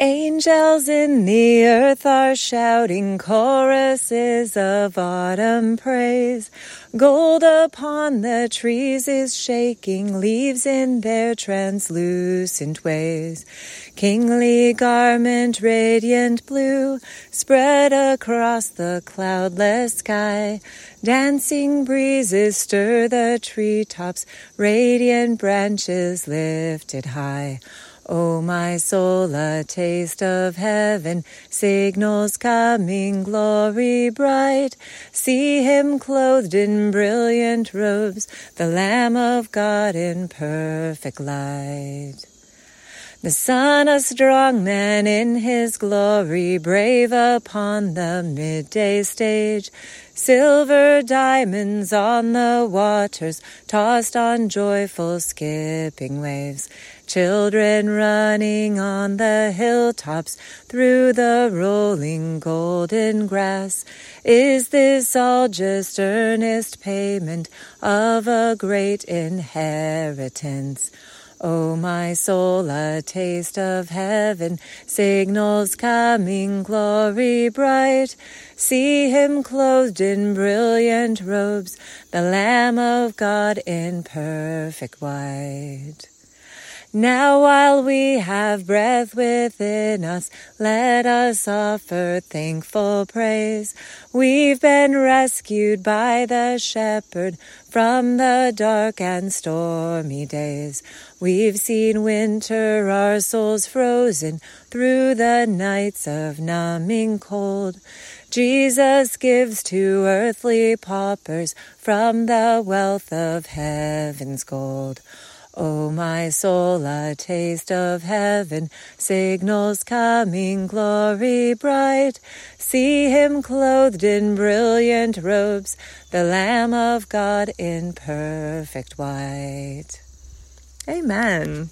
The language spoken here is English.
Angels in the earth are shouting choruses of autumn praise. Gold upon the trees is shaking leaves in their translucent ways. Kingly garment radiant blue spread across the cloudless sky. Dancing breezes stir the treetops, radiant branches lifted high. O my soul, a taste of heaven, signals coming glory bright. See him clothed in brilliant robes, the Lamb of God in perfect light. The Sun, a strong man in his glory, brave upon the midday stage. Silver diamonds on the waters, tossed on joyful skipping waves. Children running on the hilltops through the rolling golden grass. Is this all just earnest payment of a great inheritance? O my soul, a taste of heaven, signals coming glory bright. See him clothed in brilliant robes, the Lamb of God in perfect white. Now while we have breath within us, let us offer thankful praise. We've been rescued by the shepherd from the dark and stormy days. We've seen winter, our souls frozen through the nights of numbing cold. Jesus gives to earthly paupers from the wealth of heaven's gold. O my soul, a taste of heaven, signals coming glory bright. See him clothed in brilliant robes, the Lamb of God in perfect white. Amen.